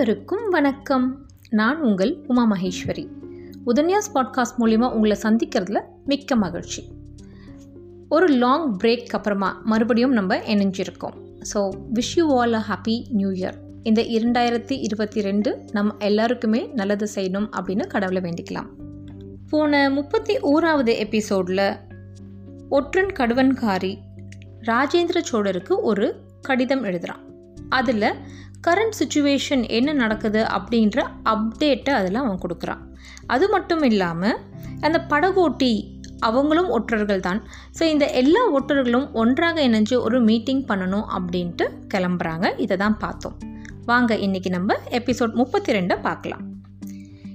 அனைவருக்கும் வணக்கம். நான் உங்கள் உமா மகேஸ்வரி. உதன்யாஸ் பாட்காஸ்ட் மூலிமா உங்களை சந்திக்கிறதுல மிக்க மகிழ்ச்சி. ஒரு லாங் பிரேக் அப்புறமா மறுபடியும் நம்ம இணைஞ்சிருக்கோம். So wish you all a happy new year இந்த இரண்டாயிரத்தி இருபத்தி ரெண்டு நம்ம எல்லாருக்குமே நல்லது செய்யணும் அப்படின்னு கடவுளை வேண்டிக்கலாம். போன முப்பத்தி ஓராவது எபிசோடில் ஒற்றன் கடுவன்காரி ராஜேந்திர சோழருக்கு ஒரு கடிதம் எழுதுகிறான் அதில் கரண்ட் சுச்சுவேஷன் என்ன நடக்குது அப்படின்ற அப்டேட்டை அதில் அவன் கொடுக்குறான். அது மட்டும் இல்லாமல் அந்த படகோட்டி அவங்களும் ஒற்றர்கள் தான். ஸோ இந்த எல்லா ஒற்றர்களும் ஒன்றாக இணைஞ்சு ஒரு மீட்டிங் பண்ணணும் அப்படின்ட்டு கிளம்புறாங்க. இதை தான் பார்த்தோம். வாங்க இன்னைக்கு நம்ம எபிசோட் முப்பத்தி ரெண்டை பார்க்கலாம்.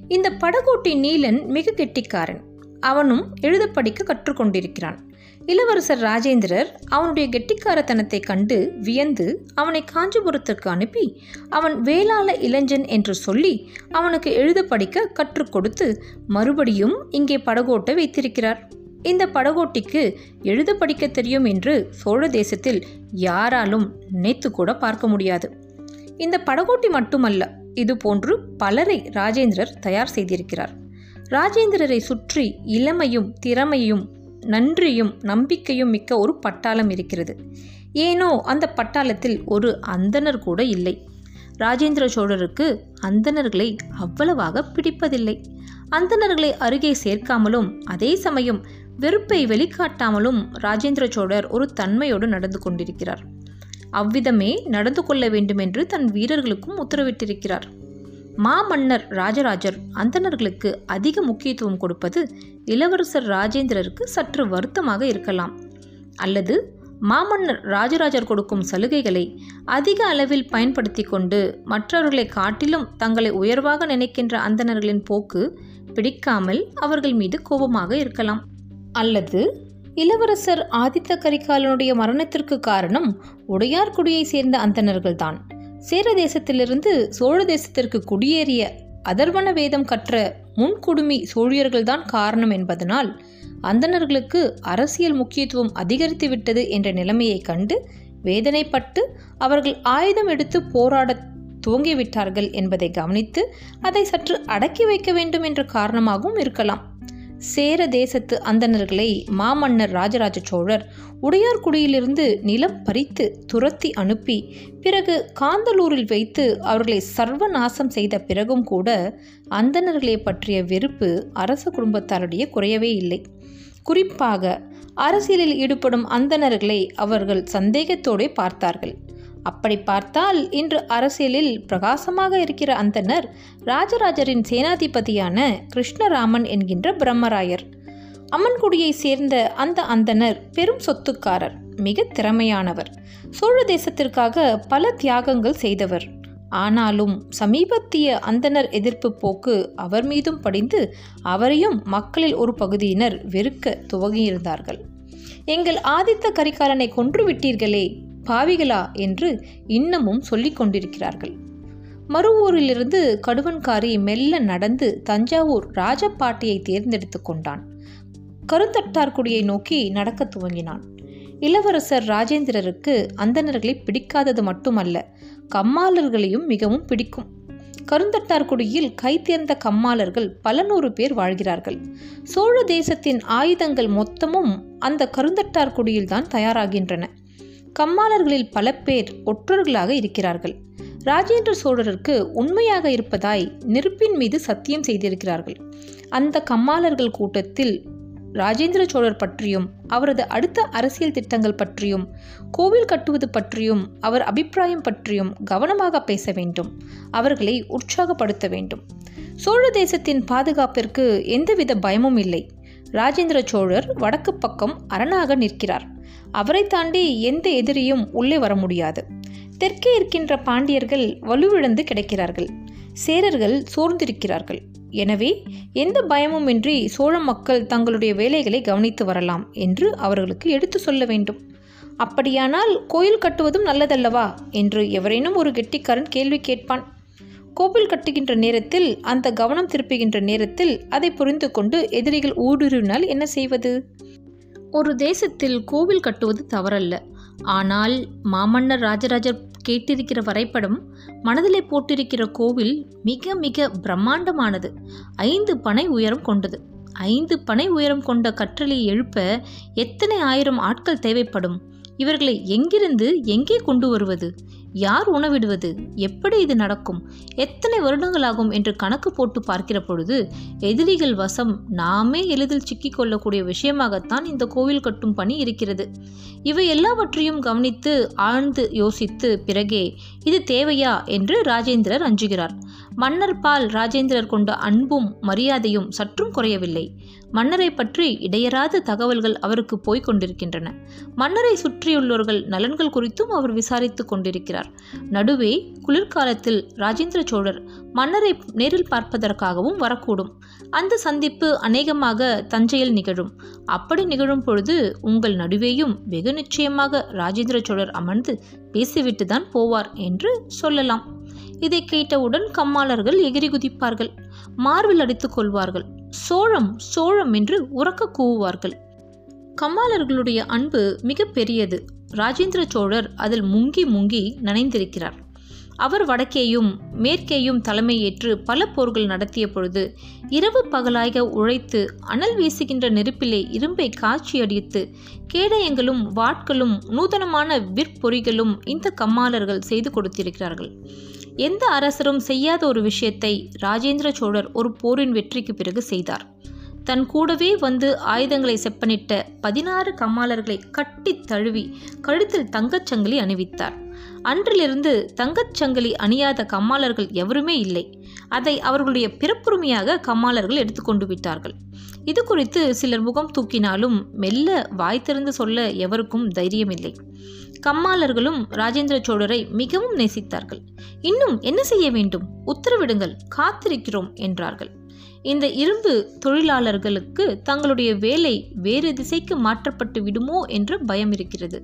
இந்த படகோட்டி நீலன் மிக கெட்டிக்காரன். அவனும் எழுத படிக்க கற்றுக்கொண்டிருக்கிறான். இளவரசர் ராஜேந்திரர் அவனுடைய கெட்டிக்காரத்தனத்தை கண்டு வியந்து அவனை காஞ்சிபுரத்திற்கு அனுப்பி அவன் வேளாள இளைஞன் என்று சொல்லி அவனுக்கு எழுத படிக்க கற்றுக் கொடுத்து மறுபடியும் இங்கே படகோட்டை வைத்திருக்கிறார். இந்த படகோட்டிக்கு எழுத படிக்க தெரியும் என்று சோழ தேசத்தில் யாராலும் நினைத்து கூட பார்க்க முடியாது. இந்த படகோட்டி மட்டுமல்ல இது போன்று பலரை ராஜேந்திரர் தயார் செய்திருக்கிறார். ராஜேந்திரரை சுற்றி இளமையும் திறமையும் நன்றியும் நம்பிக்கையும் மிக்க ஒரு பட்டாளம் இருக்கிறது. ஏனோ அந்த பட்டாளத்தில் ஒரு அந்தனர் கூட இல்லை. ராஜேந்திர சோழருக்கு அந்தணர்களை அவ்வளவாக பிடிப்பதில்லை. அந்தணர்களை அருகே சேர்க்காமலும் அதே சமயம் வெறுப்பை வெளிக்காட்டாமலும் ராஜேந்திர சோழர் ஒரு தன்மையோடு நடந்து கொண்டிருக்கிறார். அவ்விதமே நடந்து கொள்ள வேண்டுமென்று தன் வீரர்களுக்கும் உத்தரவிட்டிருக்கிறார். மாமன்னர் ராஜராஜர் அந்தணர்களுக்கு அதிக முக்கியத்துவம் கொடுப்பது இளவரசர் ராஜேந்திரருக்கு சற்று வருத்தமாக இருக்கலாம். அல்லது மாமன்னர் ராஜராஜர் கொடுக்கும் சலுகைகளை அதிக அளவில் பயன்படுத்தி கொண்டு மற்றவர்களை காட்டிலும் தங்களை உயர்வாக நினைக்கின்ற அந்தணர்களின் போக்கு பிடிக்காமல் அவர்கள் மீது கோபமாக இருக்கலாம். அல்லது இளவரசர் ஆதித்த கரிகாலனுடைய மரணத்திற்கு காரணம் உடையார்குடியை சேர்ந்த அந்தணர்கள்தான். சேர தேசத்திலிருந்து சோழ தேசத்திற்கு குடியேறிய அதர்வன வேதம் கற்ற முன்குடுமி சோழியர்கள்தான் காரணம் என்பதனால் அந்தணர்களுக்கு அரசியல் முக்கியத்துவம் அதிகரித்து விட்டது என்ற நிலைமையை கண்டு வேதனைப்பட்டு அவர்கள் ஆயுதம் எடுத்து போராட துவங்கிவிட்டார்கள் என்பதை கவனித்து அதை சற்று அடக்கி வைக்க வேண்டும் என்ற காரணமாகவும் இருக்கலாம். சேர தேசத்து அந்தணர்களை மாமன்னர் ராஜராஜ சோழர் உடையார்குடியிலிருந்து நிலம் பறித்து துரத்தி அனுப்பி பிறகு காந்தலூரில் வைத்து அவர்களை சர்வநாசம் செய்த பிறகும் கூட அந்தணர்களை பற்றிய வெறுப்பு அரச குடும்பத்தாருடைய குறையவே இல்லை. குறிப்பாக அரசியலில் ஈடுபடும் அந்தணர்களை அவர்கள் சந்தேகத்தோடே பார்த்தார்கள். அப்படி பார்த்தால் இன்று அரசியலில் பிரகாசமாக இருக்கிற அந்தனர் ராஜராஜரின் சேனாதிபதியான கிருஷ்ணராமன் என்கின்ற பிரம்மராயர். அம்மன்குடியை சேர்ந்த அந்த அந்தனர் பெரும் சொத்துக்காரர் மிக திறமையானவர். சோழ தேசத்திற்காக பல தியாகங்கள் செய்தவர். ஆனாலும் சமீபத்திய அந்தனர் எதிர்ப்பு போக்கு அவர் மீதும் படிந்து அவரையும் மக்களில் ஒரு பகுதியினர் வெறுக்க துவங்கியிருந்தார்கள். எங்கள் ஆதித்த கரிகாலனை கொன்று விட்டீர்களே பாவிகளா என்று இன்னமும் சொல்லிக் கொண்டிருக்கிறார்கள். மறுவூரிலிருந்து கடுவன்காரி மெல்ல நடந்து தஞ்சாவூர் ராஜபாட்டியை தேர்ந்தெடுத்து கொண்டான். கருந்தட்டார்குடியை நோக்கி நடக்க துவங்கினான். இளவரசர் ராஜேந்திரருக்கு அந்தணர்களை பிடிக்காதது மட்டுமல்ல கம்மாளர்களையும் மிகவும் பிடிக்கும். கருந்தட்டார்குடியில் கைத்தேர்ந்த கம்மாளர்கள் பல நூறு பேர் வாழ்கிறார்கள். சோழ தேசத்தின் ஆயுதங்கள் மொத்தமும் அந்த கருந்தட்டார்குடியில்தான் தயாராகின்றன. கம்மாளர்களில் பல பேர் ஒற்றர்களாக இருக்கிறார்கள். ராஜேந்திர சோழருக்கு உண்மையாக இருப்பதாய் நெருப்பின் மீது சத்தியம் செய்திருக்கிறார்கள். அந்த கம்மாளர்கள் கூட்டத்தில் ராஜேந்திர சோழர் பற்றியும் அவரது அடுத்த அரசியல் திட்டங்கள் பற்றியும் கோவில் கட்டுவது பற்றியும் அவர் அபிப்பிராயம் பற்றியும் கவனமாக பேச வேண்டும். அவர்களை உற்சாகப்படுத்த வேண்டும். சோழ தேசத்தின் பாதுகாப்பிற்கு எந்தவித பயமும் இல்லை. ராஜேந்திர சோழர் வடக்கு பக்கம் அரணாக நிற்கிறார். அவரை தாண்டி எந்த எதிரியும் உள்ளே வர முடியாது. தெற்கே இருக்கின்ற பாண்டியர்கள் வலுவிழந்து கிடைக்கிறார்கள். சேரர்கள் சோர்ந்திருக்கிறார்கள். எனவே எந்த பயமுமின்றி சோழ மக்கள் தங்களுடைய வேலைகளை கவனித்து வரலாம் என்று அவர்களுக்கு எடுத்து சொல்ல வேண்டும். அப்படியானால் கோயில் கட்டுவதும் நல்லதல்லவா? என்று எவரேனும் ஒரு கெட்டிக்காரன் கேள்வி கேட்பான். கோவில் கட்டுகின்ற நேரத்தில் அந்த கவனம் திருப்புகின்ற நேரத்தில் அதை புரிந்து கொண்டு எதிரிகள் ஊடுருவினால் என்ன செய்வது? ஒரு தேசத்தில் கோவில் கட்டுவது தவறல்ல. ஆனால் மாமன்னர் ராஜராஜர் கேட்டிருக்கிற வரைபடம் மனதிலே போட்டிருக்கிற கோவில் மிக மிக பிரம்மாண்டமானது. ஐந்து பனை உயரம் கொண்டது. ஐந்து பனை உயரம் கொண்ட கற்றலை எழுப்ப எத்தனை ஆயிரம் ஆட்கள் தேவைப்படும்? இவர்களை எங்கிருந்து எங்கே கொண்டு வருவது? யார் உணவிடுவது? எப்படி இது நடக்கும்? எத்தனை வருடங்களாகும் என்று கணக்கு போட்டு பார்க்கிற பொழுது எதிரிகள் வசம் நாமே எளிதில் சிக்கிக் கொள்ளக்கூடிய விஷயமாகத்தான் இந்த கோவில் கட்டும் பணி இருக்கிறது. இவை எல்லாவற்றையும் கவனித்து ஆழ்ந்து யோசித்து பிறகே இது தேவையா? என்று ராஜேந்திரர் அஞ்சுகிறார். மன்னர் பால் ராஜேந்திரர் கொண்ட அன்பும் மரியாதையும் சற்றும் குறையவில்லை. மன்னரை பற்றி இடையராத தகவல்கள் அவருக்கு போய்க் கொண்டிருக்கின்றன. மன்னரை சுற்றியுள்ளவர்கள் நலன்கள் குறித்தும் அவர் விசாரித்துக் கொண்டிருக்கிறார். நடுவே குளிர்காலத்தில் ராஜேந்திர சோழர் மன்னரை நேரில் பார்ப்பதற்காகவும் வரக்கூடும். அந்த சந்திப்பு அநேகமாக தஞ்சையில் நிகழும். அப்படி நிகழும் பொழுது உங்கள் நடுவேயும் வெகு நிச்சயமாக ராஜேந்திர சோழர் அமர்ந்து பேசிவிட்டு தான் போவார் என்று சொல்லலாம். இதை கேட்டவுடன் கம்மாளர்கள் எகிரி குதிப்பார்கள். மார்பில் அடித்துக் கொள்வார்கள். சோழம் சோழம் என்று உறக்க கூவுவார்கள். கம்மாளர்களுடைய அன்பு மிக பெரியது. ராஜேந்திர சோழர் அதில் முங்கி முங்கி நனைந்திருக்கிறார். அவர் வடக்கேயும் மேற்கேயும் தலைமையேற்று பல போர்கள் நடத்திய பொழுது இரவு பகலாக உழைத்து அனல் வீசுகின்ற நெருப்பிலே இரும்பை காட்சி அடித்து கேடயங்களும் வாட்களும் நூதனமான விற்பொறிகளும் இந்த கம்மாளர்கள் செய்து கொடுத்திருக்கிறார்கள். எந்த அரசரும் செய்யாத ஒரு விஷயத்தை ராஜேந்திர சோழர் ஒரு போரின் வெற்றிக்கு பிறகு செய்தார். தன் கூடவே வந்து ஆயுதங்களை செப்பனிட்ட பதினாறு கம்மாளர்களை கட்டி தழுவி கழுத்தில் தங்கச்சங்கிலி அணிவித்தார். அன்றிலிருந்து தங்கச்சங்கிலி அணியாத கம்மாளர்கள் எவருமே இல்லை. அதை அவர்களுடைய பிறப்புரிமையாக கம்மாளர்கள் எடுத்துக்கொண்டு விட்டார்கள். இது குறித்து சிலர் முகம் தூக்கினாலும் மெல்ல வாய் திறந்து சொல்ல எவருக்கும் தைரியமில்லை. கம்மாளர்களும் ராஜேந்திர சோழரை மிகவும் நேசித்தார்கள். இன்னும் என்ன செய்ய வேண்டும்? உத்தரவிடுங்கள் காத்திருக்கிறோம் என்றார்கள். இந்த இரும்பு தொழிலாளர்களுக்கு தங்களுடைய வேலை வேறு திசைக்கு மாற்றப்பட்டு விடுமோ என்ற பயம் இருக்கிறது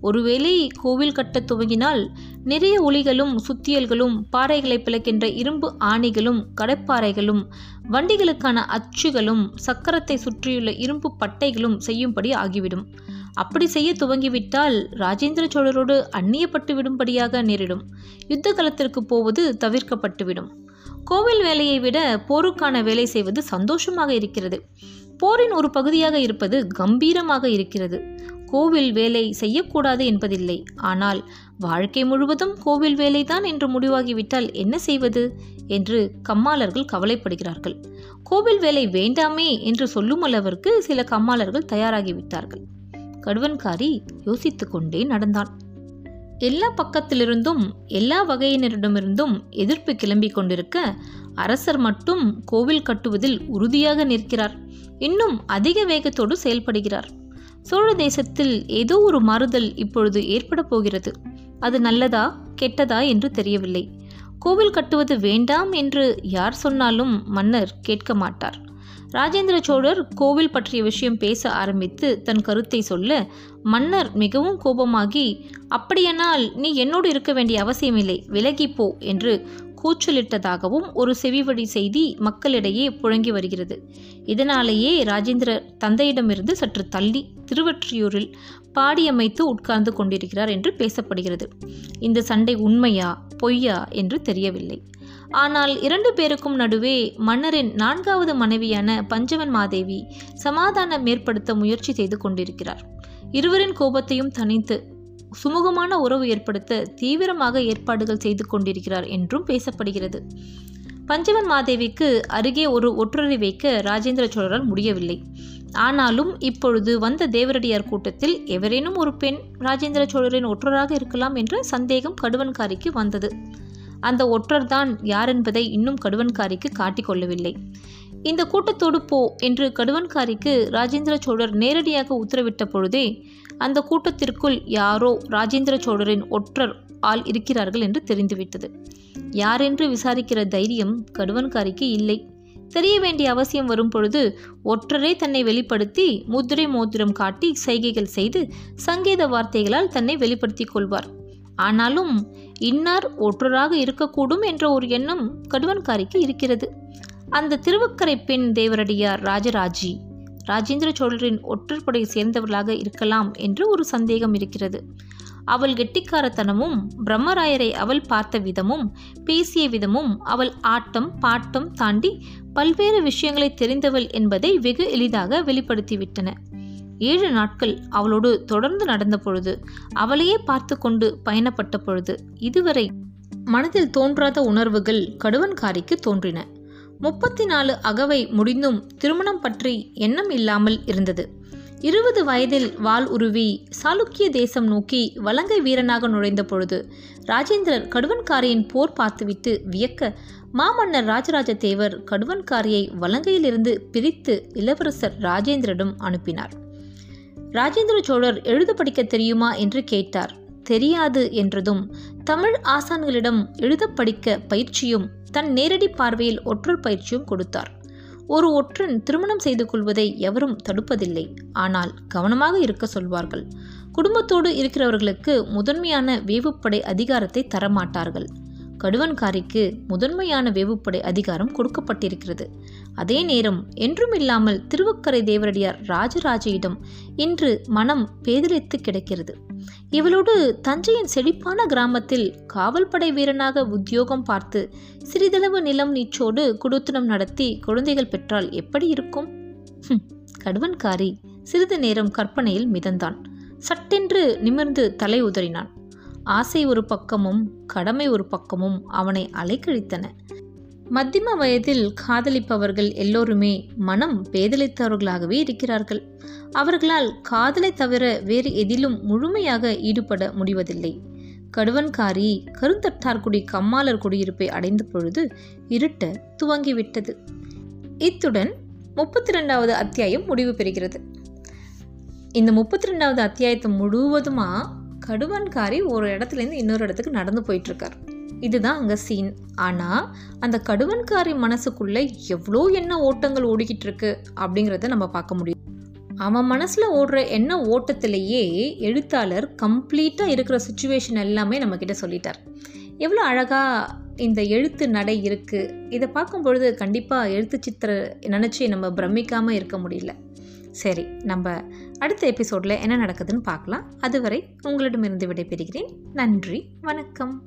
ஒருவேளை கோவில் கட்ட துவங்கினால் நிறைய ஒளிகளும் சுத்தியல்களும் பாறைகளை பிளக்கின்ற இரும்பு ஆணிகளும் கடப்பாறைகளும் வண்டிகளுக்கான அச்சுகளும் சக்கரத்தை சுற்றியுள்ள இரும்பு பட்டைகளும் செய்யும்படி ஆகிவிடும். அப்படி செய்ய துவங்கிவிட்டால் ராஜேந்திர சோழரோடு அந்நியப்பட்டு விடும்படியாக நேரிடும். யுத்த களத்திற்கு போவது தவிர்க்கப்பட்டுவிடும். கோவில் வேலையை விட போருக்கான வேலை செய்வது சந்தோஷமாக இருக்கிறது. போரின் ஒரு பகுதியாக இருப்பது கம்பீரமாக இருக்கிறது. கோவில் வேலை செய்யக்கூடாது என்பதில்லை. ஆனால் வாழ்க்கை முழுவதும் கோவில் வேலைதான் என்று முடிவாகிவிட்டால் என்ன செய்வது? என்று கம்மாளர்கள் கவலைப்படுகிறார்கள். கோவில் வேலை வேண்டாமே என்று சொல்லும் அளவிற்கு சில கம்மாளர்கள் தயாராகிவிட்டார்கள். கடுவன்காரி யோசித்து கொண்டே நடந்தான். எல்லா பக்கத்திலிருந்தும் எல்லா வகையினரிடமிருந்தும் எதிர்ப்பு கிளம்பிக் கொண்டிருக்க அரசர் மட்டும் கோவில் கட்டுவதில் உறுதியாக நிற்கிறார். இன்னும் அதிக வேகத்தோடு செயல்படுகிறார். சோழ தேசத்தில் ஏதோ ஒரு மாறுதல் இப்பொழுது ஏற்பட போகிறது. அது நல்லதா கெட்டதா என்று தெரியவில்லை. கோவில் கட்டுவது வேண்டாம் என்று யார் சொன்னாலும் மன்னர் கேட்க மாட்டார். ராஜேந்திர சோழர் கோவில் பற்றிய விஷயம் பேச ஆரம்பித்து தன் கருத்தை சொல்ல மன்னர் மிகவும் கோபமாகி அப்படியானால் நீ என்னோடு இருக்க வேண்டிய அவசியமில்லை விலகிப்போ என்று கூச்சலிட்டதாகவும் ஒரு செவிவழி செய்தி மக்களிடையே புழங்கி வருகிறது. இதனாலேயே ராஜேந்திர தந்தையிடமிருந்து சற்று தள்ளி திருவற்றியூரில் பாடியமைத்து உட்கார்ந்து கொண்டிருக்கிறார் என்று பேசப்படுகிறது. இந்த சண்டை உண்மையா பொய்யா என்று தெரியவில்லை. ஆனால் இரண்டு பேருக்கும் நடுவே மன்னரின் நான்காவது மனைவியான பஞ்சவன் மாதேவி சமாதானம் ஏற்படுத்த முயற்சி செய்து கொண்டிருக்கிறார். இருவரின் கோபத்தையும் தனித்து சுமூகமான உறவு ஏற்படுத்த தீவிரமாக ஏற்பாடுகள் செய்து கொண்டிருக்கிறார் என்றும் பேசப்படுகிறது. பஞ்சவன் மாதேவிக்கு அருகே ஒரு ஒற்றரை வைக்க ராஜேந்திர சோழரால் முடியவில்லை. ஆனாலும் இப்பொழுது வந்த தேவரடியார் கூட்டத்தில் எவரேனும் ஒரு பெண் ராஜேந்திர சோழரின் ஒற்றராக இருக்கலாம் என்ற சந்தேகம் கடுவன்காரிக்கு வந்தது. அந்த ஒற்றர்தான் யார் என்பதை இன்னும் கடுவன்காரிக்கு காட்டிக்கொள்ளவில்லை இந்த கூட்டத்தோடு போ என்று கடுவன்காரிக்கு ராஜேந்திர சோழர் நேரடியாக உத்தரவிட்ட பொழுதே அந்த கூட்டத்திற்குள் யாரோ ராஜேந்திர சோழரின் ஒற்றர் ஆள் இருக்கிறார்கள் என்று தெரிந்துவிட்டது. யாரென்று விசாரிக்கிற தைரியம் கடுவன்காரிக்கு இல்லை. தெரிய வேண்டிய அவசியம் வரும் பொழுது ஒற்றரே தன்னை வெளிப்படுத்தி முதிரை மோதிரம் காட்டி சைகைகள் செய்து சங்கேத வார்த்தைகளால் தன்னை வெளிப்படுத்திக் கொள்வார். ஆனாலும் இன்னார் ஒற்றராக இருக்கக்கூடும் என்ற ஒரு எண்ணம் கடுவன்காரிக்கு இருக்கிறது. அந்த திருவக்கரை பெண் தேவரடியார் ராஜராஜி ராஜேந்திர சோழரின் ஒற்றற்படை சேர்ந்தவர்களாக இருக்கலாம் என்று ஒரு சந்தேகம் இருக்கிறது. அவள் கெட்டிக்காரத்தனமும் பிரம்மராயரை அவள் பார்த்த விதமும் பேசிய விதமும் அவள் ஆட்டம் பாட்டம் தாண்டி பல்வேறு விஷயங்களை தெரிந்தவள் என்பதை வெகு எளிதாக வெளிப்படுத்திவிட்டன. ஏழு நாட்கள் அவளோடு தொடர்ந்து நடந்த பொழுது அவளையே பார்த்து கொண்டு பயணப்பட்ட பொழுது இதுவரை மனதில் தோன்றாத உணர்வுகள் கடுவன்காரிக்கு தோன்றின. முப்பத்தி நாலு அகவை முடிந்தும் திருமணம் பற்றி எண்ணம் இல்லாமல் இருந்தது. இருபது வயதில் வால் உருவி சாளுக்கிய தேசம் நோக்கி வலங்கை வீரனாக நுழைந்த பொழுது ராஜேந்திரர் கடுவன்காரியின் போர் பார்த்துவிட்டு வியக்க மாமன்னர் ராஜராஜ தேவர் கடுவன்காரியை வலங்கையிலிருந்து பிரித்து இளவரசர் ராஜேந்திரனிடம் அனுப்பினார். ராஜேந்திர சோழர் எழுத படிக்க தெரியுமா? என்று கேட்டார். தெரியாது என்றதும் தமிழ் ஆசான்களிடம் எழுத படிக்க பயிற்சியும் தன் நேரடி பார்வையில் ஒற்றர் பயிற்சியும் கொடுத்தார். ஒரு ஒற்றன் திருமணம் செய்து கொள்வதை எவரும் தடுப்பதில்லை. ஆனால் கவனமாக இருக்க சொல்வார்கள். குடும்பத்தோடு இருக்கிறவர்களுக்கு முதன்மையான வேவுப்படை அதிகாரத்தை தரமாட்டார்கள். கடுவன்காரிக்கு முதன்மையான வேவுப்படை அதிகாரம் கொடுக்கப்பட்டிருக்கிறது. அதே நேரம் என்றுமில்லாமல் திருவக்கரை தேவரடியார் ராஜராஜையிடம் இன்று மனம் பேதலித்து கிடக்கிறது. இவளோடு தஞ்சையின் செழிப்பான கிராமத்தில் காவல்படை வீரனாக உத்தியோகம் பார்த்து சிறிதளவு நிலம் நீச்சோடு குடுத்தனம் நடத்தி குழந்தைகள் பெற்றால் எப்படி இருக்கும்? கடுவன்காரி சிறிது நேரம் கற்பனையில் மிதந்தான். சட்டென்று நிமிர்ந்து தலை உதறினான். ஆசை ஒரு பக்கமும் கடமை ஒரு பக்கமும் அவனை அலைக்கழித்தன. மத்தியம வயதில் காதலிப்பவர்கள் எல்லோருமே மனம் பேதலித்தவர்களாகவே இருக்கிறார்கள். அவர்களால் காதலை தவிர வேறு எதிலும் முழுமையாக ஈடுபட முடிவதில்லை. கடுவன்காரி கருந்தட்டார்குடி கம்மாளர் குடியிருப்பை அடைந்த பொழுது இருட்ட துவங்கிவிட்டது. இத்துடன் முப்பத்தி ரெண்டாவது அத்தியாயம் முடிவு பெறுகிறது. இந்த முப்பத்தி ரெண்டாவது அத்தியாயத்தை முழுவதுமாக கடுவன்காரி ஒரு இடத்துலேருந்து இன்னொரு இடத்துக்கு நடந்து போயிட்டுருக்கார். இதுதான் அங்கே சீன் ஆனால் அந்த கடுவன்காரி மனசுக்குள்ளே எவ்வளோ என்ன ஓட்டங்கள் ஓடிக்கிட்டு இருக்கு அப்படிங்கிறத நம்ம பார்க்க முடியும். அவன் மனசில் ஓடுற என்ன ஓட்டத்திலேயே எழுத்தாளர் கம்ப்ளீட்டாக இருக்கிற சுச்சுவேஷன் எல்லாமே நம்மக்கிட்ட சொல்லிட்டார். எவ்வளோ அழகாக இந்த எழுத்து நடை இருக்குது இதை பார்க்கும் பொழுது கண்டிப்பாக எழுத்து சித்திர நினச்சி நம்ம பிரமிக்காமல் இருக்க முடியல. சரி நம்ம அடுத்த எபிசோடில் என்ன நடக்குதுன்னு பார்க்கலாம். அதுவரை உங்களிடமிருந்து விடைபெறுகிறேன். நன்றி வணக்கம்.